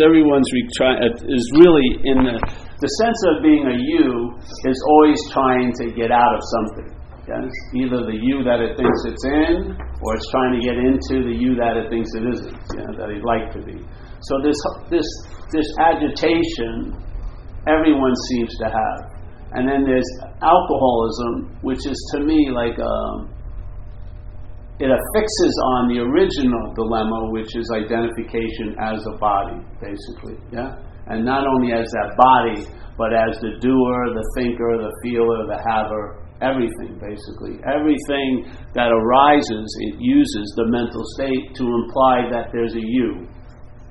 everyone's retry- uh, is really in the, the sense of being a you is always trying to get out of something. Yes? Either the you that it thinks it's in, or it's trying to get into the you that it thinks it isn't, you know, that it'd like to be. So this this this agitation, everyone seems to have, and then there's alcoholism, which is to me like um, it affixes on the original dilemma, which is identification as a body, basically. Yeah? And not only as that body, but as the doer, the thinker, the feeler, the haver, everything, basically. Everything that arises, it uses the mental state to imply that there's a you.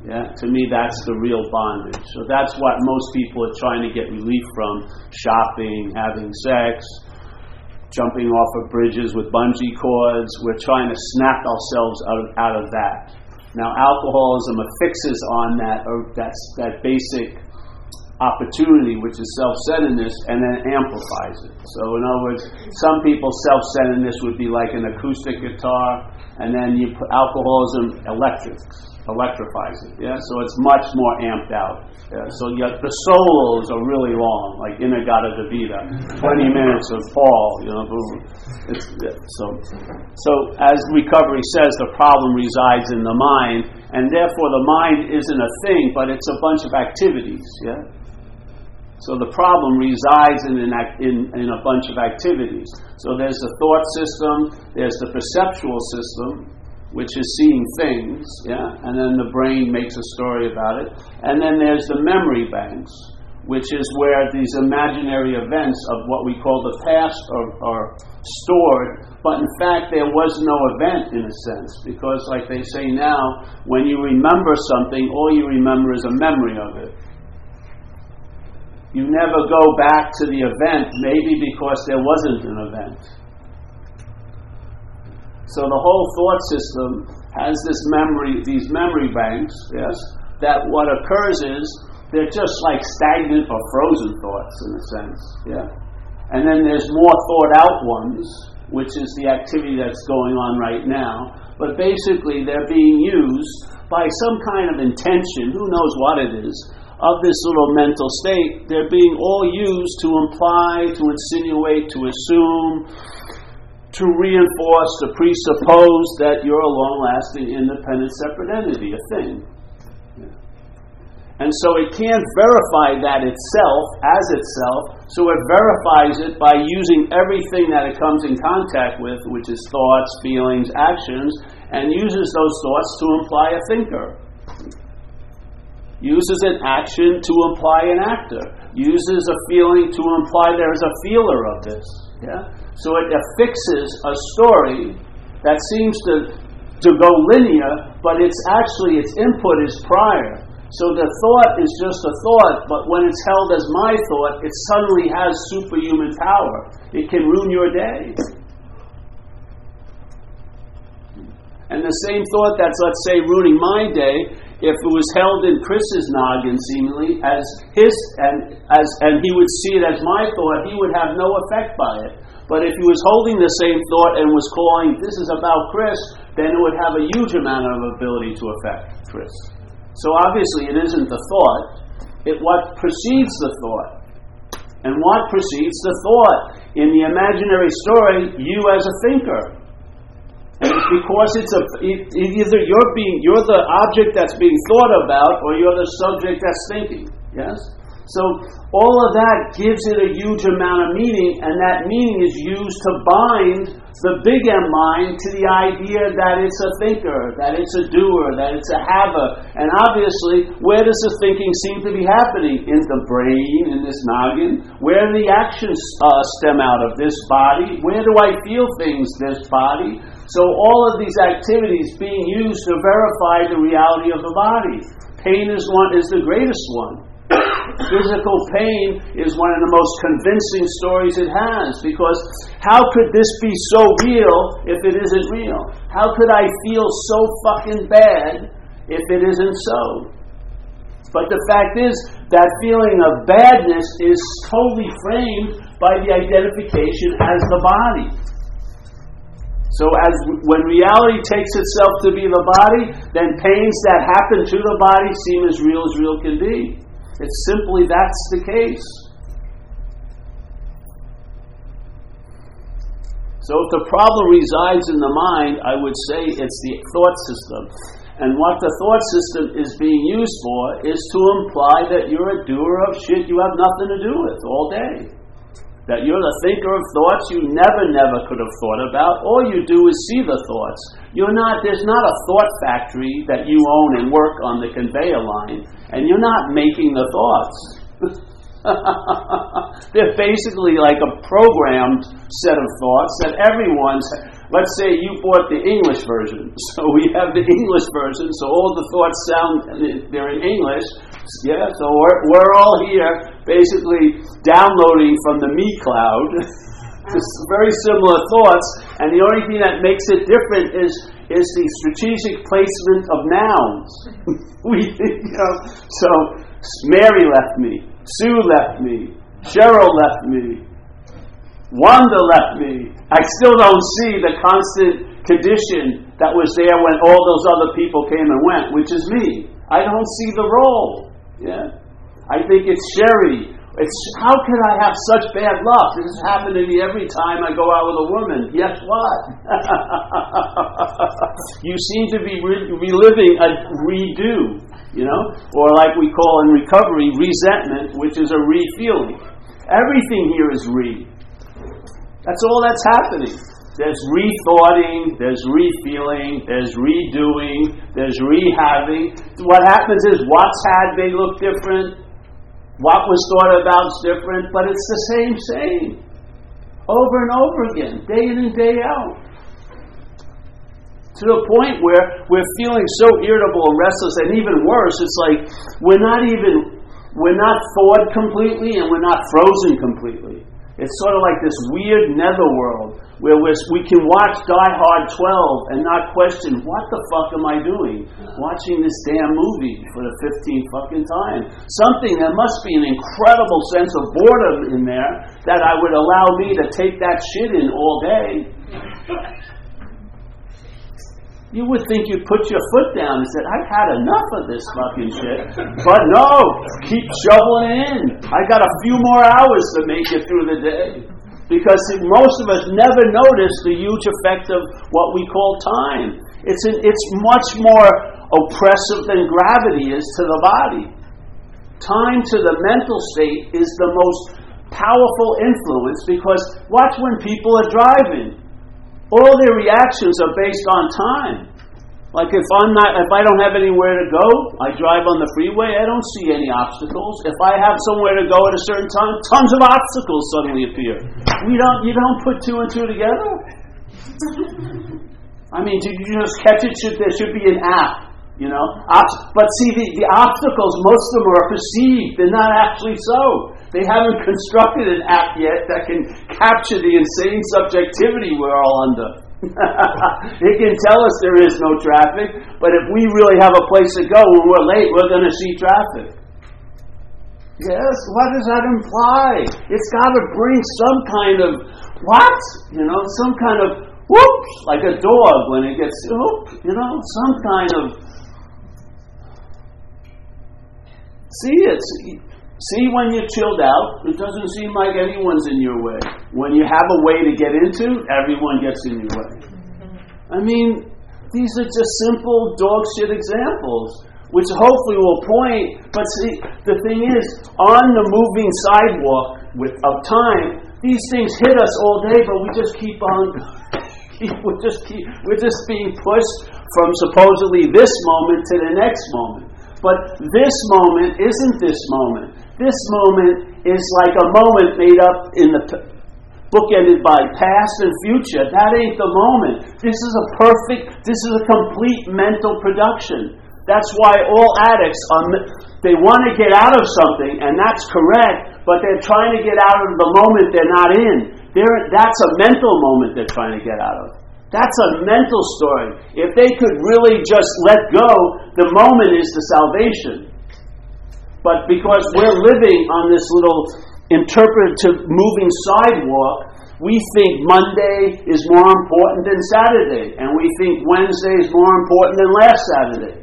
Yeah? To me, that's the real bondage. So that's what most people are trying to get relief from shopping, having sex, jumping off of bridges with bungee cords. We're trying to snap ourselves out of, out of that. Now, alcoholism affixes on that, or that's, that basic opportunity, which is self centeredness, and then amplifies it. So, in other words, some people self centeredness would be like an acoustic guitar, and then you put alcoholism electrics electrifies it. Yeah, so it's much more amped out. Yeah? So yet the solos are really long, like In-A-Gadda-Da-Vida, 20 minutes of Paul. You know, it's, so so as recovery says, the problem resides in the mind, and therefore the mind isn't a thing, but it's a bunch of activities. Yeah. So the problem resides in, in, in a bunch of activities. So there's the thought system, there's the perceptual system, which is seeing things, yeah, and then the brain makes a story about it. And then there's the memory banks, which is where these imaginary events of what we call the past are, are stored, but in fact there was no event in a sense, because like they say now, when you remember something, all you remember is a memory of it. You never go back to the event, maybe because there wasn't an event. So the whole thought system has this memory, these memory banks, yes, that what occurs is they're just like stagnant or frozen thoughts in a sense, yeah. And then there's more thought out ones, which is the activity that's going on right now. But basically, they're being used by some kind of intention, who knows what it is, of this little mental state. They're being all used to imply, to insinuate, to assume, to reinforce, to presuppose that you're a long lasting, independent, separate entity, a thing. And so it can't verify that itself as itself, so it verifies it by using everything that it comes in contact with, which is thoughts, feelings, actions, and uses those thoughts to imply a thinker. Uses an action to imply an actor. Uses a feeling to imply there's a feeler of this. Yeah? So it affixes a story that seems to, to go linear, but it's actually, its input is prior. So the thought is just a thought, but when it's held as my thought, it suddenly has superhuman power. It can ruin your day. And the same thought that's, let's say, ruining my day, if it was held in Chris's noggin, seemingly, as his, and, as, and he would see it as my thought, he would have no effect by it. But if he was holding the same thought and was calling, this is about Chris, then it would have a huge amount of ability to affect Chris. So obviously it isn't the thought, it what precedes the thought. And what precedes the thought? In the imaginary story, you as a thinker. And it's because it's a either you're being you're the object that's being thought about or you're the subject that's thinking. Yes? So all of that gives it a huge amount of meaning, and that meaning is used to bind the big M mind to the idea that it's a thinker, that it's a doer, that it's a haver. And obviously, where does the thinking seem to be happening? In the brain, in this noggin. Where do the actions uh, stem out of? This body. Where do I feel things? This body. So all of these activities being used to verify the reality of the body. Pain is one is the greatest one. Physical pain is one of the most convincing stories it has because how could this be so real if it isn't real? How could I feel so fucking bad if it isn't so? But the fact is, that feeling of badness is totally framed by the identification as the body. So as when reality takes itself to be the body, then pains that happen to the body seem as real as real can be. It's simply that's the case. So if the problem resides in the mind, I would say it's the thought system. And what the thought system is being used for is to imply that you're a doer of shit you have nothing to do with all day. That you're the thinker of thoughts you never, never could have thought about. All you do is see the thoughts. You're not, there's not a thought factory that you own and work on the conveyor line, and you're not making the thoughts. They're basically like a programmed set of thoughts that everyone's. Let's say you bought the English version, so we have the English version, so all the thoughts sound they're in English. Yeah, so we're, we're all here basically downloading from the Me Cloud. very similar thoughts, and the only thing that makes it different is is the strategic placement of nouns. we, you know, so Mary left me. Sue left me. Cheryl left me. Wanda left me. I still don't see the constant condition that was there when all those other people came and went, which is me. I don't see the role. Yeah. I think it's Sherry. It's how can I have such bad luck? This has happened to me every time I go out with a woman. Guess what? you seem to be re- reliving a redo you know, or like we call in recovery, resentment, which is a re feeling. Everything here is re. That's all that's happening. There's rethoughting, there's refeeling, there's redoing, there's rehaving. What happens is what's had may look different, what was thought about is different, but it's the same same. Over and over again, day in and day out to the point where we're feeling so irritable and restless, and even worse, it's like we're not even we're not thawed completely and we're not frozen completely. It's sort of like this weird netherworld where we can watch Die Hard 12 and not question, what the fuck am I doing? Watching this damn movie for the 15th fucking time. Something, there must be an incredible sense of boredom in there that I would allow me to take that shit in all day. You would think you'd put your foot down and said, I've had enough of this fucking shit. But no, keep shoveling in. I got a few more hours to make it through the day. Because most of us never notice the huge effect of what we call time. It's, an, it's much more oppressive than gravity is to the body. Time to the mental state is the most powerful influence because watch when people are driving all their reactions are based on time. Like if I'm not, if I don't have anywhere to go, I drive on the freeway. I don't see any obstacles. If I have somewhere to go at a certain time, tons of obstacles suddenly appear. We don't, you don't put two and two together. I mean, did you just catch it? Should there should be an app, you know? but see, the, the obstacles, most of them are perceived. They're not actually so. They haven't constructed an app yet that can capture the insane subjectivity we're all under. It can tell us there is no traffic, but if we really have a place to go when we're late, we're going to see traffic. Yes, what does that imply? It's got to bring some kind of what? You know, some kind of whoop, like a dog when it gets whoop, you know, some kind of. See, it's See, when you're chilled out, it doesn't seem like anyone's in your way. When you have a way to get into, everyone gets in your way. I mean, these are just simple dog shit examples, which hopefully will point. But see, the thing is, on the moving sidewalk with, of time, these things hit us all day, but we just keep on. we're just keep, we're just being pushed from supposedly this moment to the next moment. But this moment isn't this moment. This moment is like a moment made up in the bookended by past and future. That ain't the moment. This is a perfect, this is a complete mental production. That's why all addicts are, they want to get out of something, and that's correct, but they're trying to get out of the moment they're not in. They're, that's a mental moment they're trying to get out of. That's a mental story. If they could really just let go, the moment is the salvation. But because we're living on this little interpretive moving sidewalk, We think Monday is more important than Saturday, and we think Wednesday is more important than last Saturday.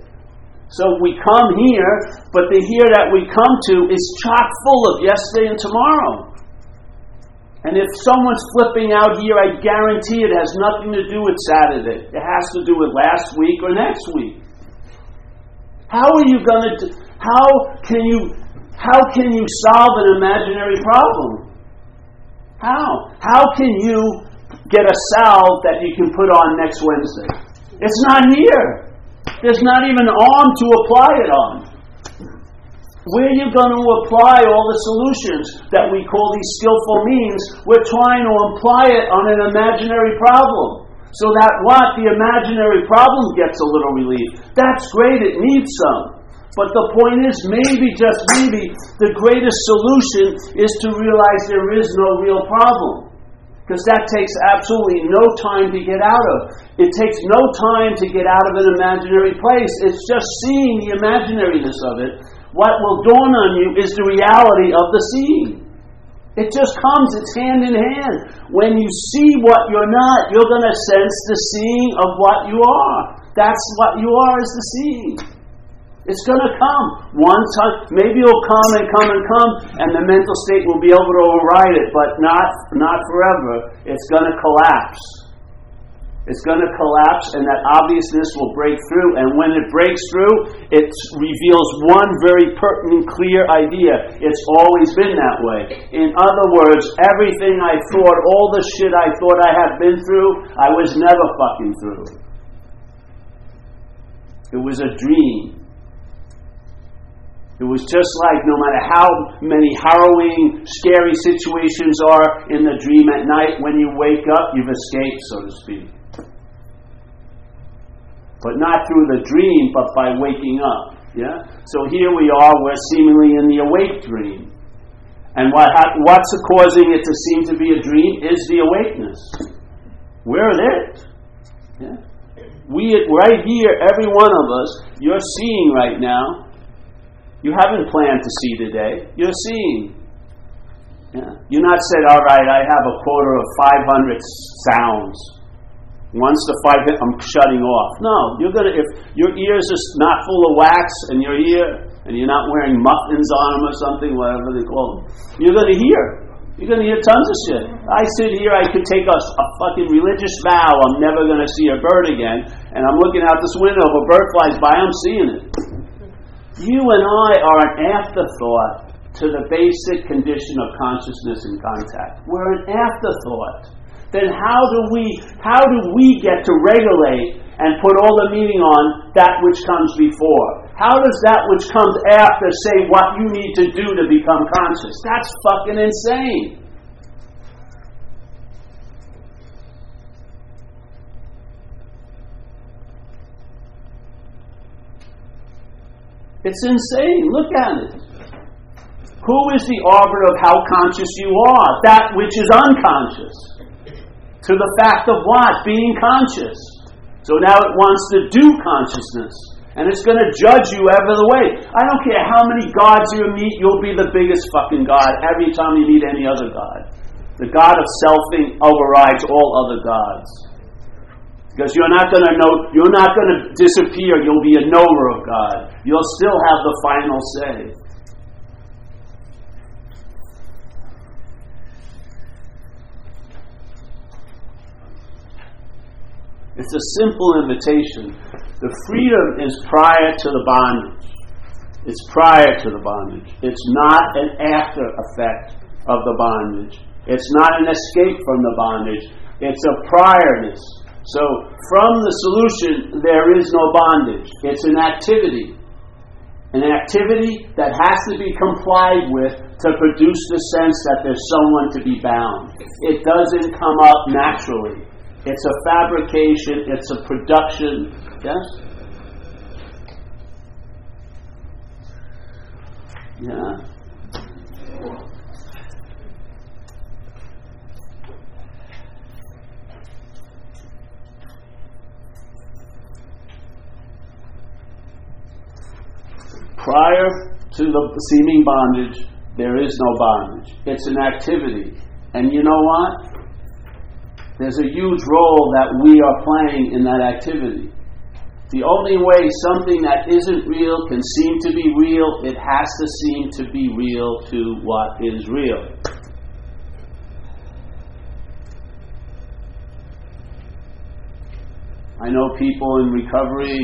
So we come here, but the here that we come to is chock full of yesterday and tomorrow. And if someone's flipping out here, I guarantee it has nothing to do with Saturday. It has to do with last week or next week. How are you going to? How can you? How can you solve an imaginary problem? How? How can you get a salve that you can put on next Wednesday? It's not here. There's not even an arm to apply it on. Where are you going to apply all the solutions that we call these skillful means? We're trying to apply it on an imaginary problem. So that what? The imaginary problem gets a little relief. That's great, it needs some. But the point is, maybe, just maybe, the greatest solution is to realize there is no real problem. Because that takes absolutely no time to get out of. It takes no time to get out of an imaginary place. It's just seeing the imaginariness of it what will dawn on you is the reality of the seeing. It just comes, it's hand in hand. When you see what you're not, you're going to sense the seeing of what you are. That's what you are, is the seeing. It's going to come. One time, maybe it'll come and come and come, and the mental state will be able to override it, but not, not forever. It's going to collapse. It's going to collapse, and that obviousness will break through. And when it breaks through, it reveals one very pertinent, clear idea. It's always been that way. In other words, everything I thought, all the shit I thought I had been through, I was never fucking through. It was a dream. It was just like no matter how many harrowing, scary situations are in the dream at night, when you wake up, you've escaped, so to speak but not through the dream, but by waking up. Yeah? So here we are, we're seemingly in the awake dream. And what ha- what's causing it to seem to be a dream is the awakeness. We're it. Yeah? We, right here, every one of us, you're seeing right now. You haven't planned to see today. You're seeing. Yeah? You're not said, all right, I have a quota of 500 sounds. Once the five hit, I'm shutting off. No, you're gonna if your ears are not full of wax and your ear and you're not wearing muffins on them or something, whatever they call them, you're gonna hear. You're gonna hear tons of shit. I sit here, I could take a, a fucking religious vow. I'm never gonna see a bird again, and I'm looking out this window. If a bird flies by, I'm seeing it. You and I are an afterthought to the basic condition of consciousness and contact. We're an afterthought then how do we how do we get to regulate and put all the meaning on that which comes before? How does that which comes after say what you need to do to become conscious? That's fucking insane. It's insane. Look at it. Who is the arbiter of how conscious you are? That which is unconscious to the fact of what? Being conscious. So now it wants to do consciousness. And it's going to judge you ever the way. I don't care how many gods you meet, you'll be the biggest fucking God every time you meet any other God. The God of selfing overrides all other gods. Because you're not going to know, you're not going to disappear. You'll be a knower of God. You'll still have the final say. It's a simple invitation. The freedom is prior to the bondage. It's prior to the bondage. It's not an after effect of the bondage. It's not an escape from the bondage. It's a priorness. So, from the solution, there is no bondage. It's an activity. An activity that has to be complied with to produce the sense that there's someone to be bound. It doesn't come up naturally. It's a fabrication, it's a production. Yes? Yeah. Prior to the seeming bondage, there is no bondage. It's an activity. And you know what? there's a huge role that we are playing in that activity. The only way something that isn't real can seem to be real, it has to seem to be real to what is real. I know people in recovery,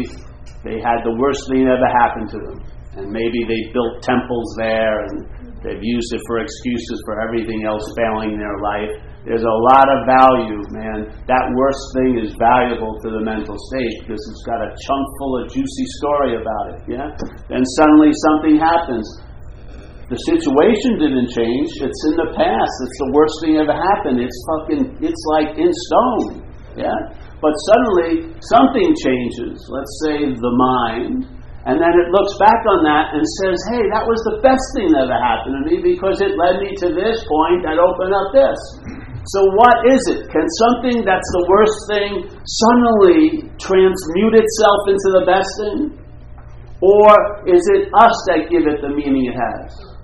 they had the worst thing ever happen to them. And maybe they built temples there and they've used it for excuses for everything else failing in their life. There's a lot of value, man. That worst thing is valuable to the mental state because it's got a chunk full of juicy story about it, yeah? Then suddenly something happens. The situation didn't change. It's in the past. It's the worst thing ever happened. It's fucking, it's like in stone, yeah? But suddenly something changes. Let's say the mind and then it looks back on that and says, hey, that was the best thing that ever happened to me because it led me to this point that opened up this. So, what is it? Can something that's the worst thing suddenly transmute itself into the best thing? Or is it us that give it the meaning it has?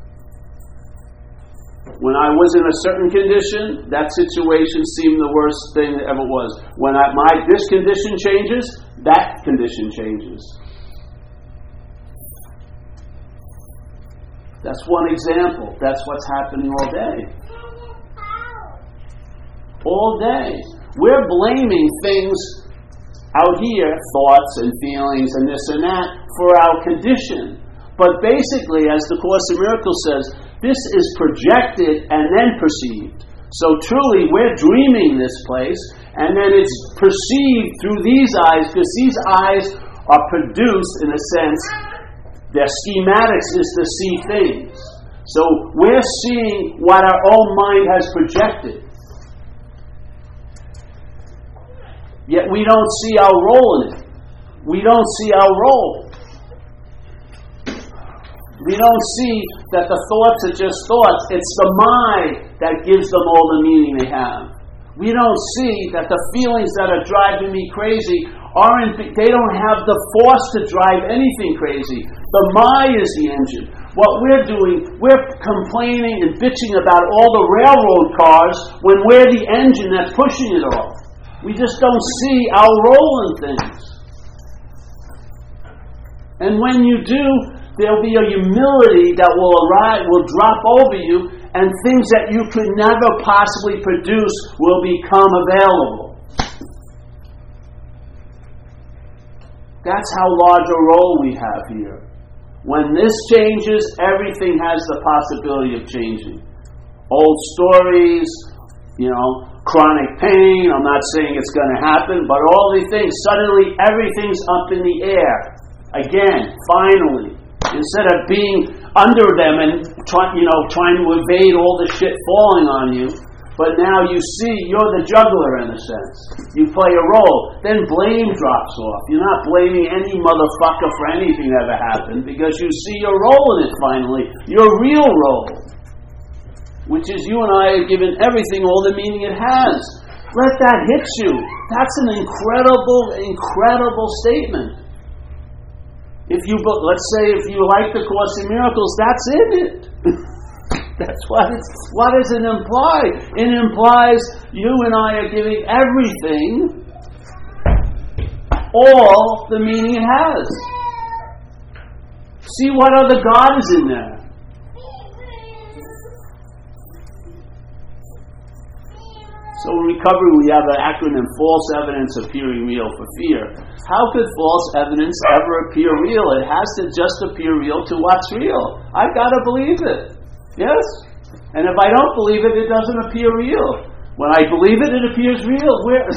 When I was in a certain condition, that situation seemed the worst thing that ever was. When I, my this condition changes, that condition changes. That's one example. That's what's happening all day. All day. We're blaming things out here, thoughts and feelings and this and that, for our condition. But basically, as the Course in Miracles says, this is projected and then perceived. So truly, we're dreaming this place, and then it's perceived through these eyes, because these eyes are produced, in a sense, their schematics is to see things. So we're seeing what our own mind has projected. Yet we don't see our role in it. We don't see our role. We don't see that the thoughts are just thoughts. It's the mind that gives them all the meaning they have. We don't see that the feelings that are driving me crazy they don't have the force to drive anything crazy. The my is the engine. What we're doing, we're complaining and bitching about all the railroad cars when we're the engine that's pushing it all. We just don't see our role in things. And when you do, there'll be a humility that will arrive, will drop over you, and things that you could never possibly produce will become available. That's how large a role we have here. When this changes, everything has the possibility of changing. Old stories, you know, chronic pain, I'm not saying it's going to happen, but all these things, suddenly everything's up in the air. Again, finally, instead of being under them and try, you know, trying to evade all the shit falling on you, but now you see you're the juggler in a sense. You play a role. Then blame drops off. You're not blaming any motherfucker for anything that ever happened because you see your role in it finally. Your real role. Which is you and I have given everything all the meaning it has. Let that hit you. That's an incredible, incredible statement. If you, let's say, if you like the Course in Miracles, that's in it. That's what, what does it imply? It implies you and I are giving everything all the meaning it has. See what other God is in there. So in recovery, we have an acronym: false evidence appearing real for fear. How could false evidence ever appear real? It has to just appear real to what's real. I've got to believe it. Yes? And if I don't believe it, it doesn't appear real. When I believe it, it appears real. Where?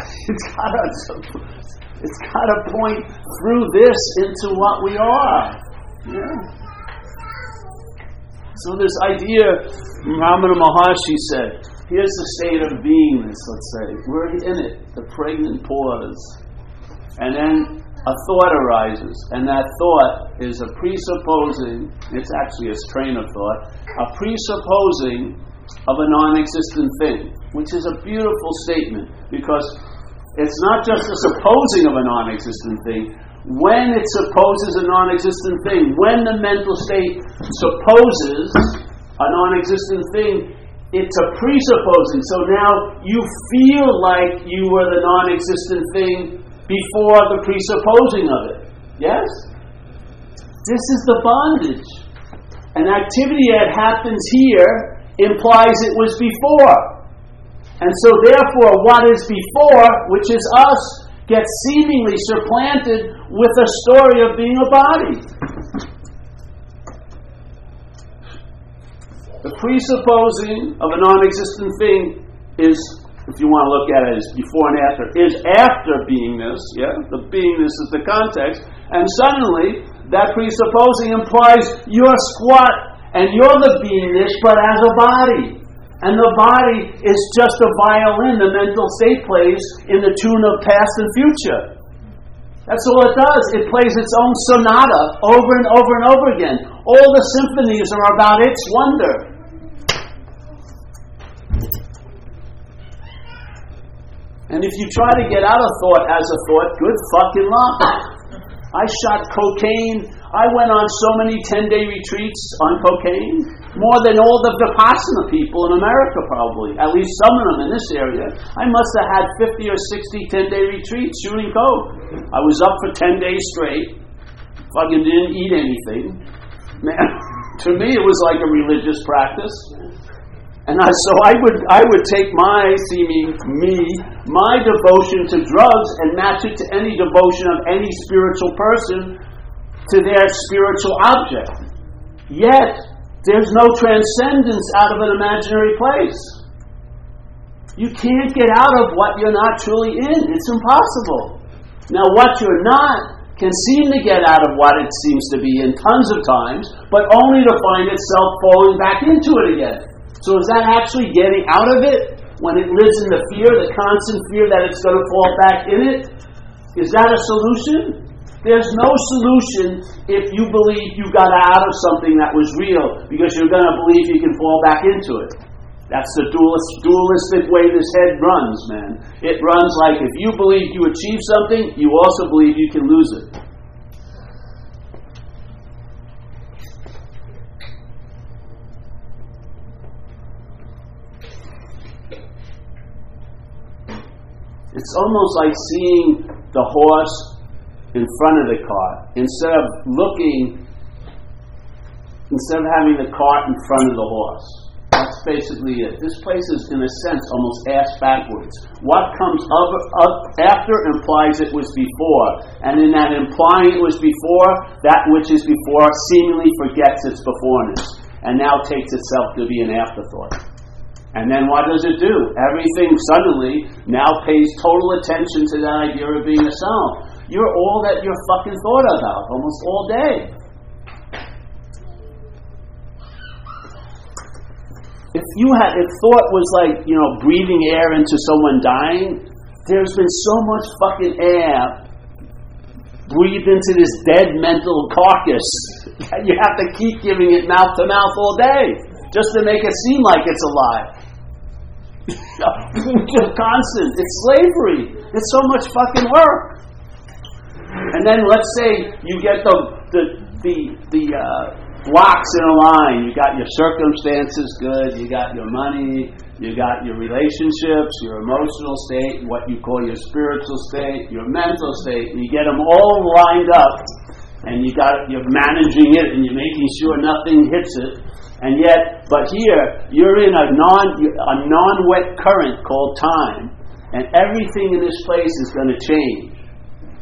it's got to, it's got to point through this into what we are. Yeah. So this idea, Ramana Maharshi said, here's the state of beingness, let's say. We're in it, the pregnant pause. And then a thought arises, and that thought is a presupposing, it's actually a strain of thought, a presupposing of a non existent thing, which is a beautiful statement because it's not just a supposing of a non existent thing. When it supposes a non existent thing, when the mental state supposes a non existent thing, it's a presupposing. So now you feel like you were the non existent thing before the presupposing of it. Yes? This is the bondage. An activity that happens here implies it was before. And so, therefore, what is before, which is us, gets seemingly supplanted with a story of being a body. The presupposing of a non existent thing is, if you want to look at it as before and after, is after beingness, yeah? The beingness is the context, and suddenly that presupposing implies you're squat and you're the beingness, but as a body. And the body is just a violin the mental state plays in the tune of past and future. That's all it does. It plays its own sonata over and over and over again. All the symphonies are about its wonder. And if you try to get out of thought as a thought, good fucking luck. I shot cocaine I went on so many 10 day retreats on cocaine, more than all the Vipassana people in America, probably, at least some of them in this area. I must have had 50 or 60 10 day retreats shooting coke. I was up for 10 days straight, fucking didn't eat anything. Man, to me, it was like a religious practice. And I, so I would, I would take my, see me, me, my devotion to drugs and match it to any devotion of any spiritual person to their spiritual object. Yet, there's no transcendence out of an imaginary place. You can't get out of what you're not truly in. It's impossible. Now, what you're not can seem to get out of what it seems to be in tons of times, but only to find itself falling back into it again. So, is that actually getting out of it when it lives in the fear, the constant fear that it's going to fall back in it? Is that a solution? There's no solution if you believe you got out of something that was real because you're going to believe you can fall back into it. That's the dualist, dualistic way this head runs, man. It runs like if you believe you achieve something, you also believe you can lose it. It's almost like seeing the horse in front of the cart instead of looking, instead of having the cart in front of the horse. That's basically it. This place is, in a sense, almost ass backwards. What comes up, up after implies it was before, and in that implying it was before, that which is before seemingly forgets its beforeness, and now takes itself to be an afterthought. And then what does it do? Everything suddenly now pays total attention to that idea of being a self. You're all that you're fucking thought about almost all day. If you had, if thought was like, you know, breathing air into someone dying, there's been so much fucking air breathed into this dead mental carcass that you have to keep giving it mouth to mouth all day just to make it seem like it's alive. Constant. It's slavery. It's so much fucking work. And then let's say you get the the the, the uh, blocks in a line. You got your circumstances good. You got your money. You got your relationships, your emotional state, what you call your spiritual state, your mental state. You get them all lined up, and you got you're managing it, and you're making sure nothing hits it. And yet, but here you're in a non a non wet current called time, and everything in this place is going to change.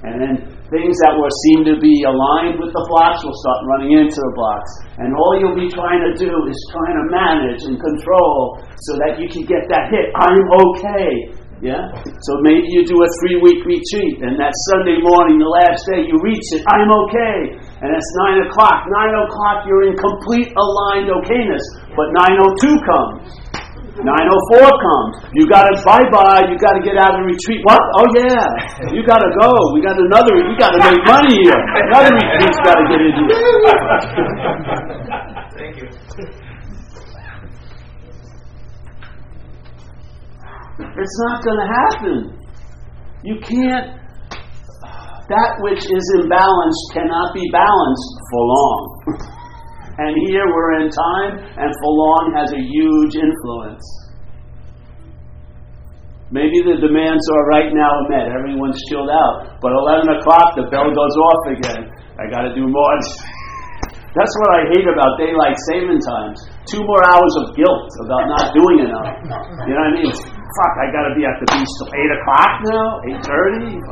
And then things that were seem to be aligned with the blocks will start running into the blocks. And all you'll be trying to do is trying to manage and control so that you can get that hit. I'm okay. Yeah? So maybe you do a three week retreat, and that Sunday morning, the last day, you reach it. I'm okay. And it's 9 o'clock. 9 o'clock, you're in complete aligned okayness. But 9.02 comes. 904 comes. You got to bye bye. You got to get out of the retreat. What? Oh yeah. You got to go. We got another. We got to make money here. Another retreat's got to get in here. Thank you. It's not going to happen. You can't. That which is imbalanced cannot be balanced for long. And here we're in time, and for long has a huge influence. Maybe the demands are right now met. Everyone's chilled out. But 11 o'clock, the bell goes off again. I got to do more. That's what I hate about daylight saving times. Two more hours of guilt about not doing enough. You know what I mean? Fuck, I got to be at the beach till 8 o'clock now? 8.30?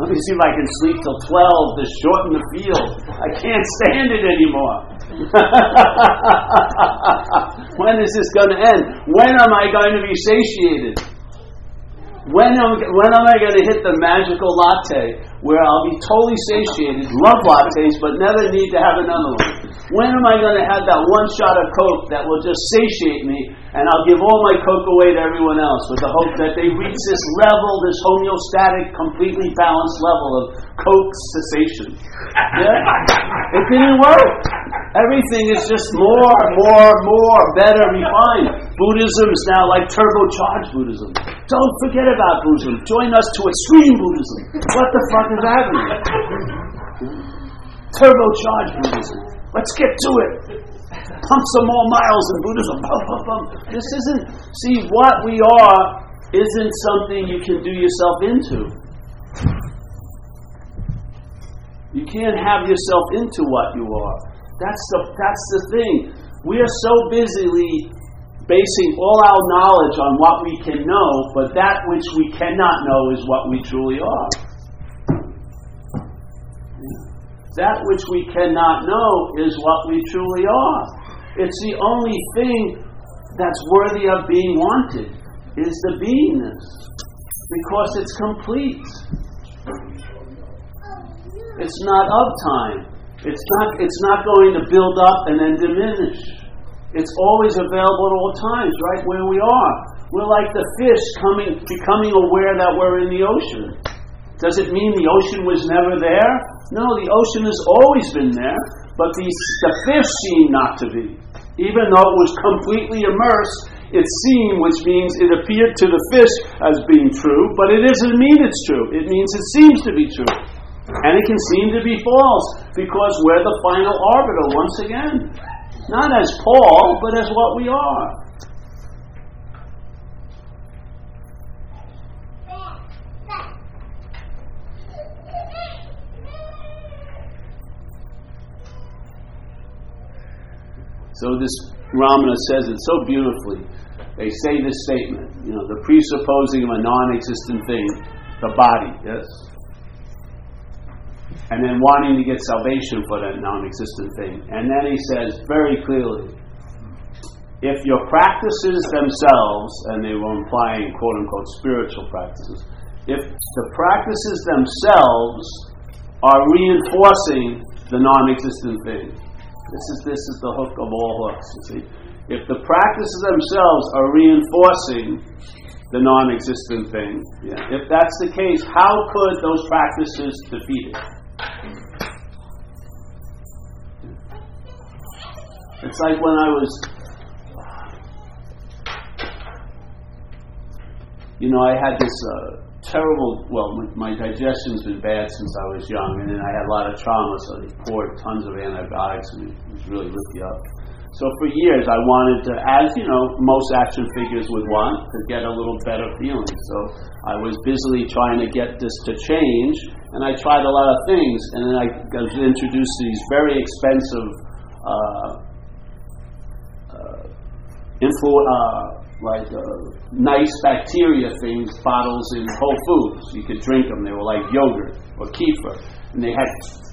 Let me see if I can sleep till 12 to shorten the field. I can't stand it anymore. when is this going to end? When am I going to be satiated? When am, when am I going to hit the magical latte where I'll be totally satiated, love lattes, but never need to have another one? When am I going to have that one shot of Coke that will just satiate me and I'll give all my Coke away to everyone else with the hope that they reach this level, this homeostatic, completely balanced level of Coke cessation? Yeah? It didn't work. Everything is just more, more, more, better, refined. Buddhism is now like turbocharged Buddhism. Don't forget about Buddhism. Join us to extreme Buddhism. What the fuck is happening? Turbocharged Buddhism. Let's get to it. Pump some more miles in Buddhism. This isn't, see, what we are isn't something you can do yourself into. You can't have yourself into what you are. That's the, that's the thing. We are so busily basing all our knowledge on what we can know, but that which we cannot know is what we truly are. That which we cannot know is what we truly are. It's the only thing that's worthy of being wanted is the beingness because it's complete. It's not of time. It's not, it's not going to build up and then diminish. It's always available at all times, right where we are. We're like the fish coming, becoming aware that we're in the ocean. Does it mean the ocean was never there? No, the ocean has always been there, but the, the fish seem not to be. Even though it was completely immersed, it seemed, which means it appeared to the fish as being true, but it doesn't mean it's true. It means it seems to be true. And it can seem to be false because we're the final arbiter once again. Not as Paul, but as what we are. So this Ramana says it so beautifully. They say this statement, you know, the presupposing of a non-existent thing, the body, yes? And then wanting to get salvation for that non-existent thing. And then he says very clearly, if your practices themselves, and they were implying quote unquote spiritual practices, if the practices themselves are reinforcing the non existent thing, this is this is the hook of all hooks. You see, if the practices themselves are reinforcing the non-existent thing, yeah, if that's the case, how could those practices defeat it? It's like when I was, you know, I had this. Uh, terrible. Well, my digestion's been bad since I was young, and then I had a lot of trauma, so they poured tons of antibiotics, and it was really lift you up. So for years, I wanted to, as you know, most action figures would want, to get a little better feeling. So I was busily trying to get this to change, and I tried a lot of things, and then I was introduced to these very expensive uh, uh, influ- uh, like uh, nice bacteria things, bottles in Whole Foods. You could drink them. They were like yogurt or kefir. And they had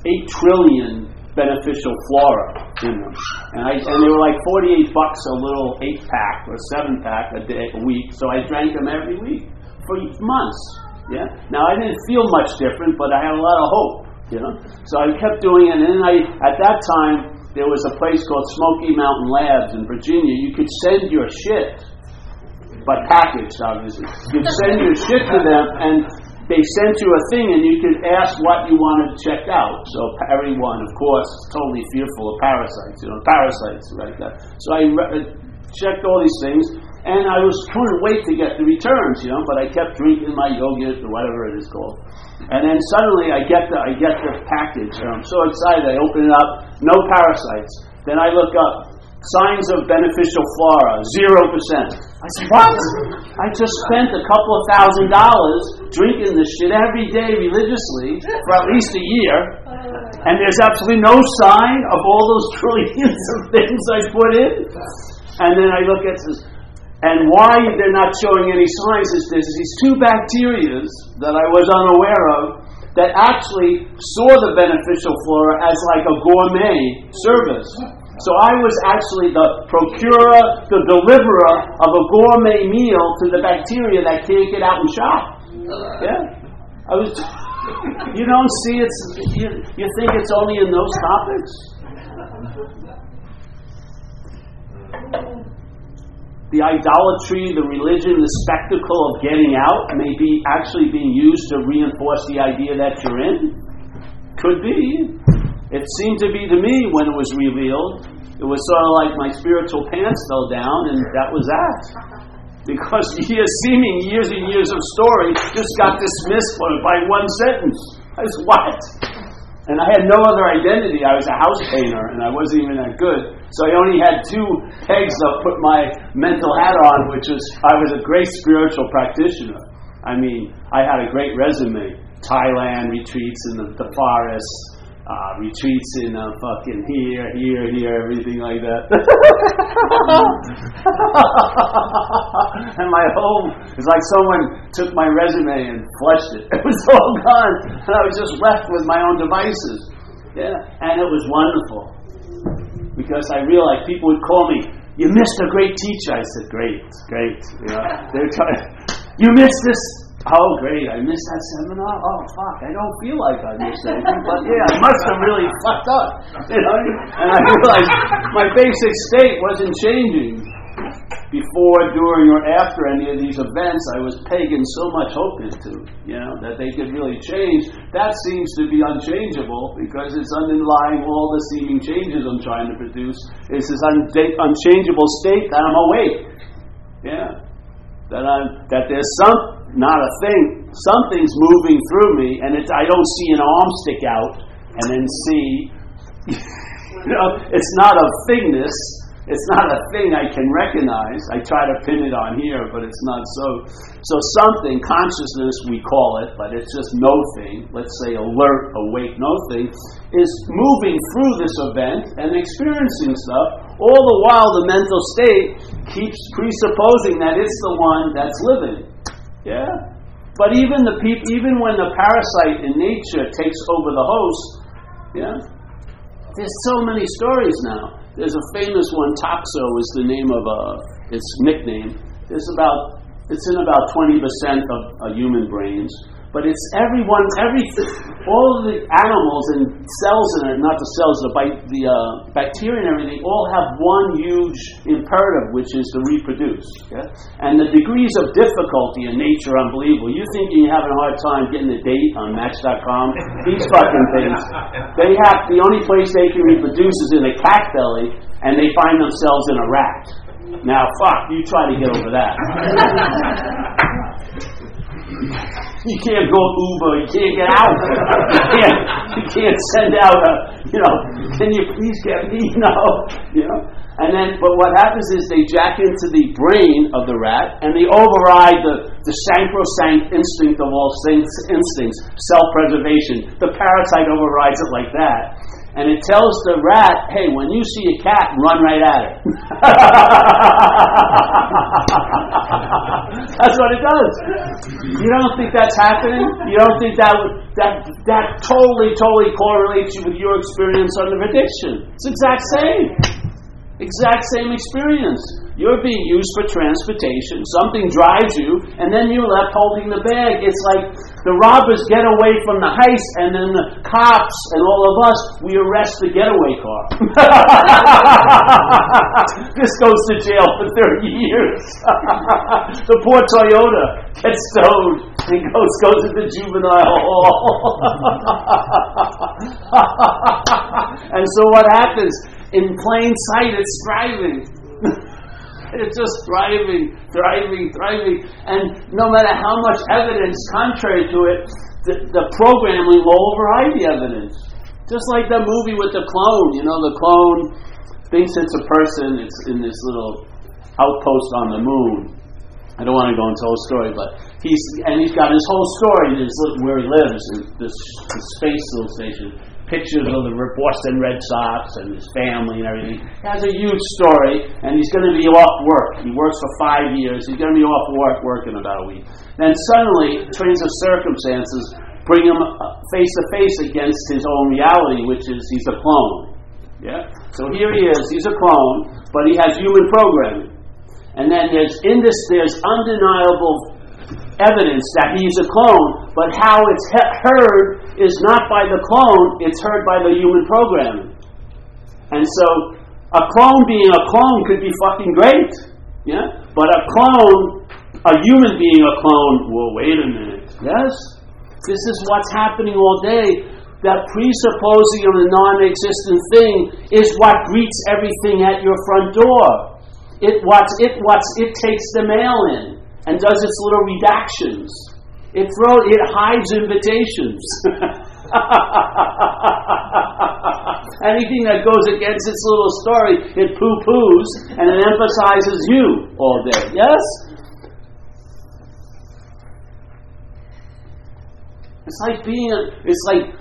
8 trillion beneficial flora in them. And, I, and they were like 48 bucks a little 8 pack or 7 pack a, day, a week. So I drank them every week for months. Yeah. Now I didn't feel much different, but I had a lot of hope. You know. So I kept doing it, and then I, at that time, there was a place called Smoky Mountain Labs in Virginia. You could send your shit but packaged, obviously. You'd send your shit to them, and they sent you a thing, and you could ask what you wanted checked out. So everyone, of course, is totally fearful of parasites. You know, parasites, right? So I re- uh, checked all these things, and I was couldn't wait to get the returns, you know. But I kept drinking my yogurt or whatever it is called, and then suddenly I get the I get the package, and I'm so excited. I open it up, no parasites. Then I look up signs of beneficial flora, zero percent. I said, what? I just spent a couple of thousand dollars drinking this shit every day religiously for at least a year, and there's absolutely no sign of all those trillions of things I put in. And then I look at this, and why they're not showing any signs is there's these two bacterias that I was unaware of that actually saw the beneficial flora as like a gourmet service. So I was actually the procurer, the deliverer of a gourmet meal to the bacteria that can't get out and shop. Yeah. I was you don't see it's you, you think it's only in those topics? the idolatry, the religion, the spectacle of getting out may be actually being used to reinforce the idea that you're in? Could be. It seemed to be to me when it was revealed. It was sort of like my spiritual pants fell down, and that was that. Because years, seeming years and years of story just got dismissed by one sentence. I was, what? And I had no other identity. I was a house painter, and I wasn't even that good. So I only had two pegs to put my mental hat on, which was I was a great spiritual practitioner. I mean, I had a great resume. Thailand retreats in the, the forest, uh, retreats in uh, fucking here, here, here, everything like that. and my home is like someone took my resume and flushed it. It was all gone, and I was just left with my own devices. Yeah, and it was wonderful because I realized people would call me, "You missed a great teacher." I said, "Great, great." You know, they're trying. You missed this Oh, great. I missed that seminar? Oh, fuck. I don't feel like I missed anything, but yeah, I must have really fucked up. You know? And I realized my basic state wasn't changing. Before, during, or after any of these events, I was pegging so much hope into, you know, that they could really change. That seems to be unchangeable because it's underlying all the seeming changes I'm trying to produce. It's this un- unchangeable state that I'm awake. Yeah. That, I'm, that there's some not a thing. Something's moving through me, and it's, I don't see an arm stick out and then see. you know, it's not a thingness. It's not a thing I can recognize. I try to pin it on here, but it's not so. So something, consciousness we call it, but it's just no thing. Let's say alert, awake, no thing, is moving through this event and experiencing stuff. All the while, the mental state keeps presupposing that it's the one that's living. Yeah? But even the peop- even when the parasite in nature takes over the host, yeah, there's so many stories now. There's a famous one, Toxo is the name of a its nickname. There's about it's in about 20% of, of human brains. But it's everyone, every, all the animals and cells in it, not the cells, the, the uh, bacteria and everything, all have one huge imperative, which is to reproduce. Yeah? And the degrees of difficulty in nature are unbelievable. You think you're having a hard time getting a date on Match.com? These fucking things, they have the only place they can reproduce is in a cat belly, and they find themselves in a rat. Now, fuck, you try to get over that. You can't go Uber. You can't get out. You can't, you can't send out a, you know, can you please get me? No. You know? And then, but what happens is they jack into the brain of the rat and they override the, the sacrosanct instinct of all instincts, self preservation. The parasite overrides it like that and it tells the rat, hey, when you see a cat, run right at it. that's what it does. You don't think that's happening? You don't think that that that totally, totally correlates you with your experience under addiction? It's exact same. Exact same experience. You're being used for transportation. Something drives you, and then you're left holding the bag. It's like the robbers get away from the heist, and then the cops and all of us, we arrest the getaway car. this goes to jail for 30 years. the poor Toyota gets towed and goes, goes to the juvenile hall. and so what happens? In plain sight, it's driving. It's just thriving, thriving, thriving. And no matter how much evidence contrary to it, the, the programming will override the evidence. Just like the movie with the clone, you know, the clone thinks it's a person, it's in this little outpost on the moon. I don't want to go into the whole story, but he's and he's got his whole story this, where he lives, this, this space little station. Pictures of the Boston Red Sox and his family and everything. He has a huge story, and he's going to be off work. He works for five years. He's going to be off work, work in about a week. Then suddenly, trains of circumstances bring him face to face against his own reality, which is he's a clone. Yeah. So here he is. He's a clone, but he has human programming. And then there's in this there's undeniable evidence that he's a clone, but how it's he- heard is not by the clone, it's heard by the human programming. And so a clone being a clone could be fucking great. Yeah? But a clone, a human being a clone, well, wait a minute. Yes? This is what's happening all day. That presupposing of a non existent thing is what greets everything at your front door. It what's it what's it takes the mail in and does its little redactions. It throw it hides invitations. Anything that goes against its little story, it poo poos and it emphasizes you all day. Yes? It's like being a, it's like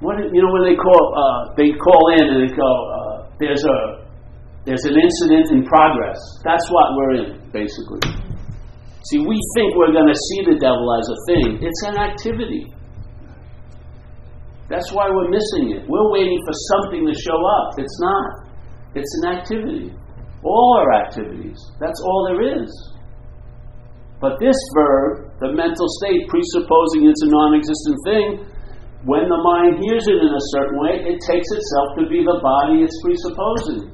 what you know when they call uh, they call in and they go uh, there's a there's an incident in progress. That's what we're in, basically. See, we think we're going to see the devil as a thing. It's an activity. That's why we're missing it. We're waiting for something to show up. It's not. It's an activity. All are activities. That's all there is. But this verb, the mental state, presupposing it's a non existent thing, when the mind hears it in a certain way, it takes itself to be the body it's presupposing.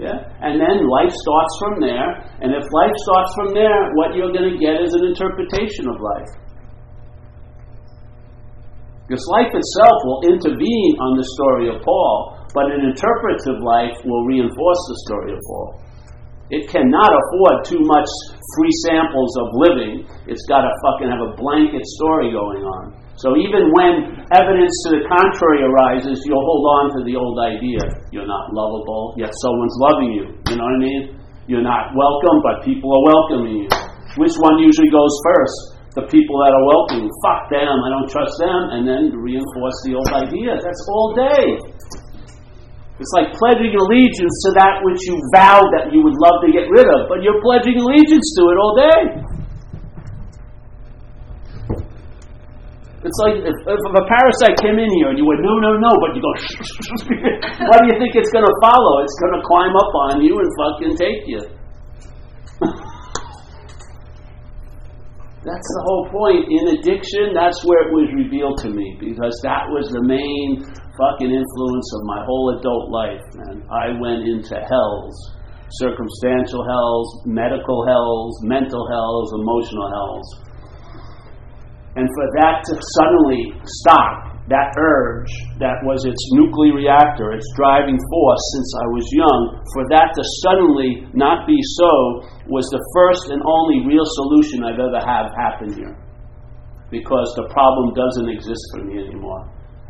Yeah? And then life starts from there. And if life starts from there, what you're going to get is an interpretation of life. Because life itself will intervene on the story of Paul, but an interpretive life will reinforce the story of Paul. It cannot afford too much free samples of living. It's got to fucking have a blanket story going on. So even when evidence to the contrary arises, you'll hold on to the old idea. You're not lovable, yet someone's loving you. You know what I mean? You're not welcome, but people are welcoming you. Which one usually goes first? The people that are welcoming. Fuck them, I don't trust them, and then reinforce the old idea. That's all day. It's like pledging allegiance to that which you vowed that you would love to get rid of, but you're pledging allegiance to it all day. It's like if, if a parasite came in here and you went, no, no, no, but you go, what do you think it's going to follow? It's going to climb up on you and fucking take you. that's the whole point. In addiction, that's where it was revealed to me because that was the main fucking influence of my whole adult life, man. I went into hells circumstantial hells, medical hells, mental hells, emotional hells and for that to suddenly stop, that urge that was its nuclear reactor, its driving force since I was young, for that to suddenly not be so was the first and only real solution I've ever had happen here. Because the problem doesn't exist for me anymore.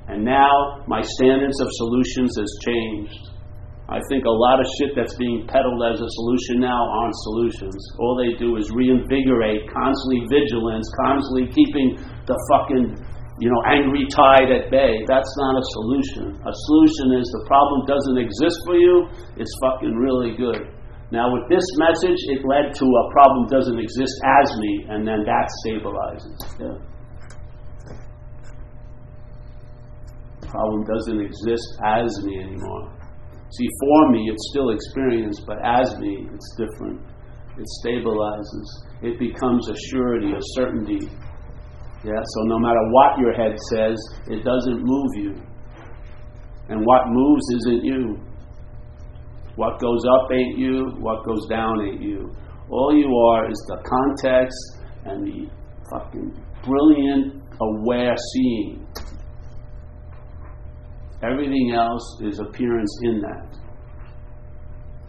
And now my standards of solutions has changed. I think a lot of shit that's being peddled as a solution now aren't solutions. All they do is reinvigorate, constantly vigilance, constantly keeping the fucking, you know, angry tide at bay. That's not a solution. A solution is the problem doesn't exist for you, it's fucking really good. Now, with this message, it led to a problem doesn't exist as me, and then that stabilizes. Yeah. Problem doesn't exist as me anymore. See, for me, it's still experience, but as me, it's different. It stabilizes. It becomes a surety, a certainty. Yeah, so no matter what your head says, it doesn't move you. And what moves isn't you. What goes up ain't you, what goes down ain't you. All you are is the context and the fucking brilliant, aware seeing. Everything else is appearance in that.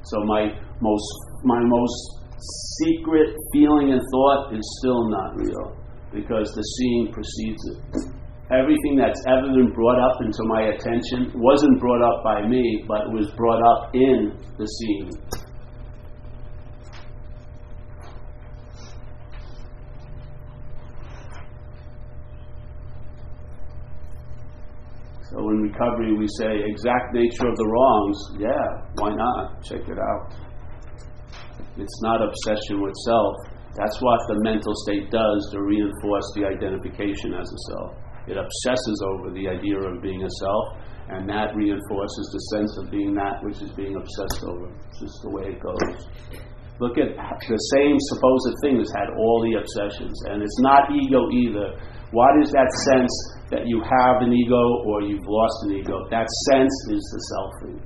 So my most my most secret feeling and thought is still not real because the seeing precedes it. Everything that's ever been brought up into my attention wasn't brought up by me, but was brought up in the seeing. So in recovery, we say exact nature of the wrongs. Yeah, why not? Check it out. It's not obsession with self. That's what the mental state does to reinforce the identification as a self. It obsesses over the idea of being a self, and that reinforces the sense of being that which is being obsessed over. It's just the way it goes. Look at the same supposed thing has had all the obsessions, and it's not ego either. What is that sense that you have an ego or you've lost an ego? That sense is the selfing.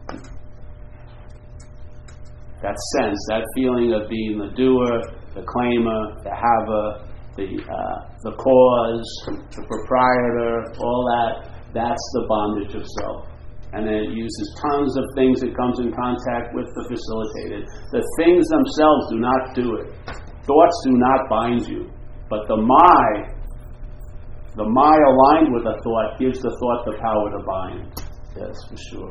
That sense, that feeling of being the doer, the claimer, the haver, the, uh, the cause, the proprietor, all that, that's the bondage of self. And then it uses tons of things it comes in contact with the facilitated. The things themselves do not do it. Thoughts do not bind you. But the my the my aligned with a thought gives the thought the power to bind. Yes, for sure.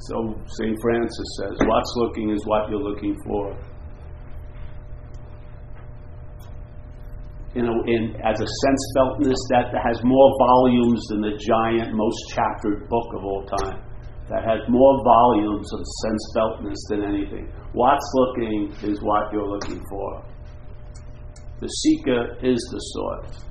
So St. Francis says, what's looking is what you're looking for. You know, in, as a sense feltness that has more volumes than the giant, most chaptered book of all time. That has more volumes of sense feltness than anything. What's looking is what you're looking for. The seeker is the source.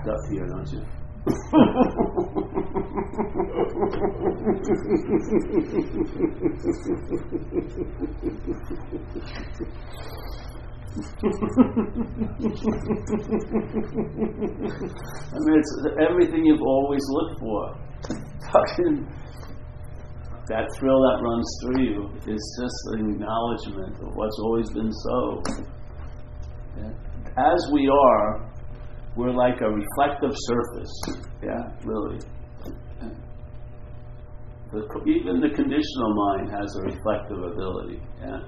Jacked up here, don't you? I mean, it's everything you've always looked for. Fucking that thrill that runs through you is just an acknowledgement of what's always been so. As we are, we're like a reflective surface. Yeah, really. The, even the conditional mind has a reflective ability. Yeah,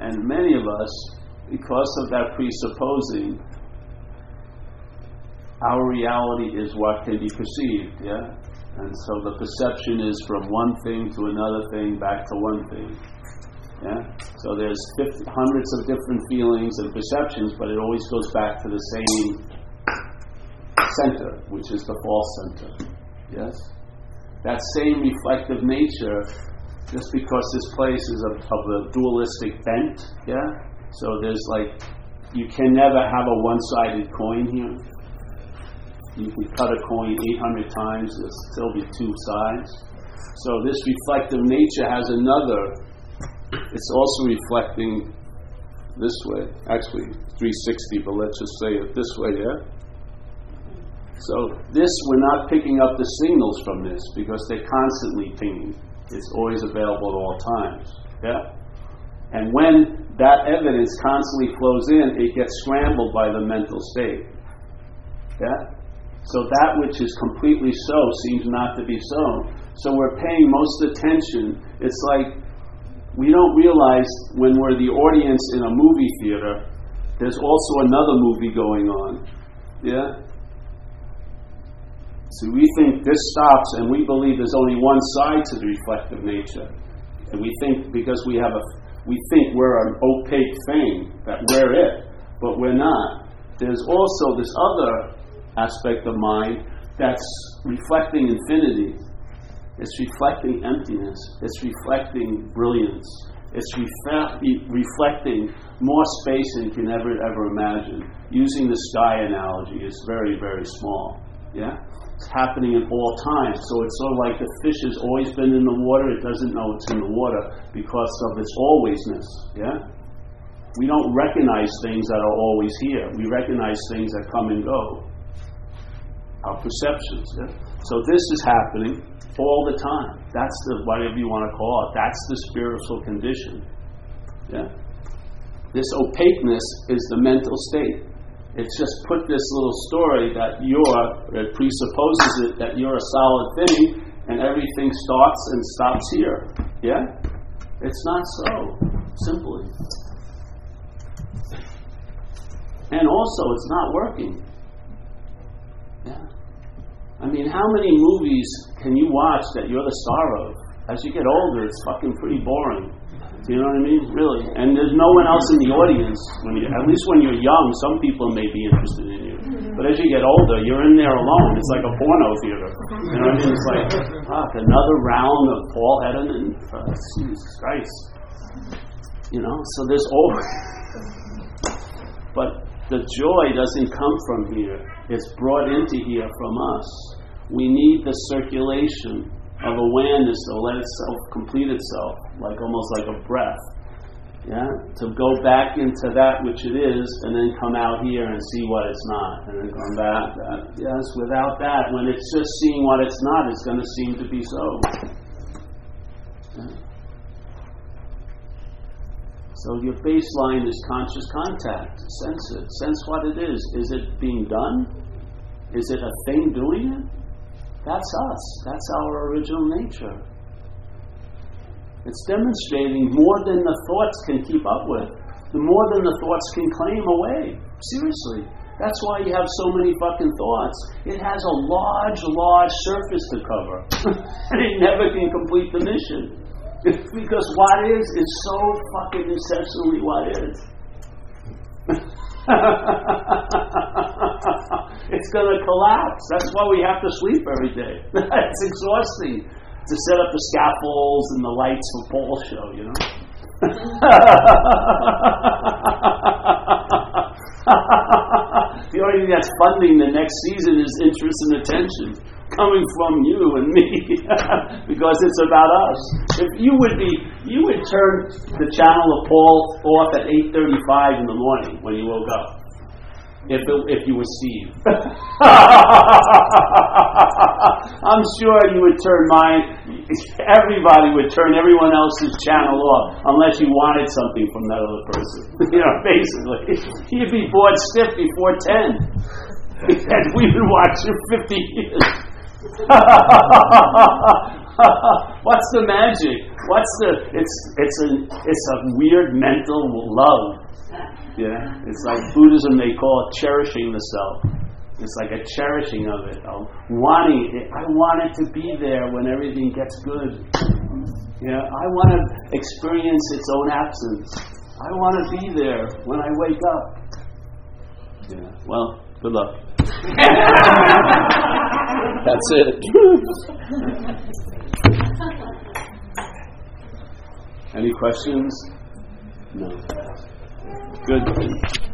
and many of us, because of that presupposing, our reality is what can be perceived. Yeah, and so the perception is from one thing to another thing back to one thing. Yeah? So there's 50, hundreds of different feelings and perceptions, but it always goes back to the same center, which is the false center. Yes? That same reflective nature, just because this place is of, of a dualistic bent, yeah? So there's like, you can never have a one sided coin here. You can cut a coin 800 times, there'll still be two sides. So this reflective nature has another it's also reflecting this way. Actually, 360, but let's just say it this way, yeah? So, this, we're not picking up the signals from this because they're constantly pinging. It's always available at all times, yeah? And when that evidence constantly flows in, it gets scrambled by the mental state. Yeah? So that which is completely so seems not to be so. So we're paying most attention. It's like we don't realize when we're the audience in a movie theater, there's also another movie going on. Yeah? So we think this stops and we believe there's only one side to the reflective nature. And we think because we have a we think we're an opaque thing, that we're it, but we're not. There's also this other aspect of mind that's reflecting infinity it's reflecting emptiness. It's reflecting brilliance. It's reflecting more space than you can ever ever imagine. Using the sky analogy, it's very very small. Yeah, it's happening at all times. So it's sort of like the fish has always been in the water. It doesn't know it's in the water because of its alwaysness. Yeah, we don't recognize things that are always here. We recognize things that come and go. Our perceptions. Yeah? So this is happening all the time. That's the whatever you want to call it. That's the spiritual condition. Yeah. This opaqueness is the mental state. It's just put this little story that you're, it presupposes it that you're a solid thing and everything starts and stops here. Yeah? It's not so, simply. And also, it's not working. Yeah. I mean, how many movies can you watch that you're the star of? As you get older, it's fucking pretty boring. You know what I mean? Really. And there's no one else in the audience. When you, at least when you're young, some people may be interested in you. But as you get older, you're in there alone. It's like a porno theater. You know what I mean? It's like, fuck, another round of Paul Eden and uh, Jesus Christ. You know, so there's always. But the joy doesn't come from here. It's brought into here from us. We need the circulation of awareness to let itself complete itself, like almost like a breath. Yeah? To go back into that which it is and then come out here and see what it's not. And then come back. That. Yes, without that, when it's just seeing what it's not, it's going to seem to be so. So your baseline is conscious contact. Sense it. Sense what it is. Is it being done? Is it a thing doing it? That's us. That's our original nature. It's demonstrating more than the thoughts can keep up with. The more than the thoughts can claim away. Seriously. That's why you have so many fucking thoughts. It has a large, large surface to cover. and it never can complete the mission. because what is is so fucking essentially what is. it's going to collapse. That's why we have to sleep every day. it's exhausting to set up the scaffolds and the lights for Paul's show, you know. the only thing that's funding the next season is interest and attention coming from you and me because it's about us. If you would be, you would turn the channel of Paul off at 8:35 in the morning when you woke up. If, it, if you were Steve, I'm sure you would turn mine. Everybody would turn everyone else's channel off unless you wanted something from that other person. you know, basically, you'd be bored stiff before ten, and we would watch you 50 years. What's the magic? What's the? It's it's a it's a weird mental love. Yeah, it's like Buddhism. They call it cherishing the self. It's like a cherishing of it, wanting it. I want it to be there when everything gets good. Yeah, I want to experience its own absence. I want to be there when I wake up. Yeah. Well, good luck. That's it. Any questions? No. Good.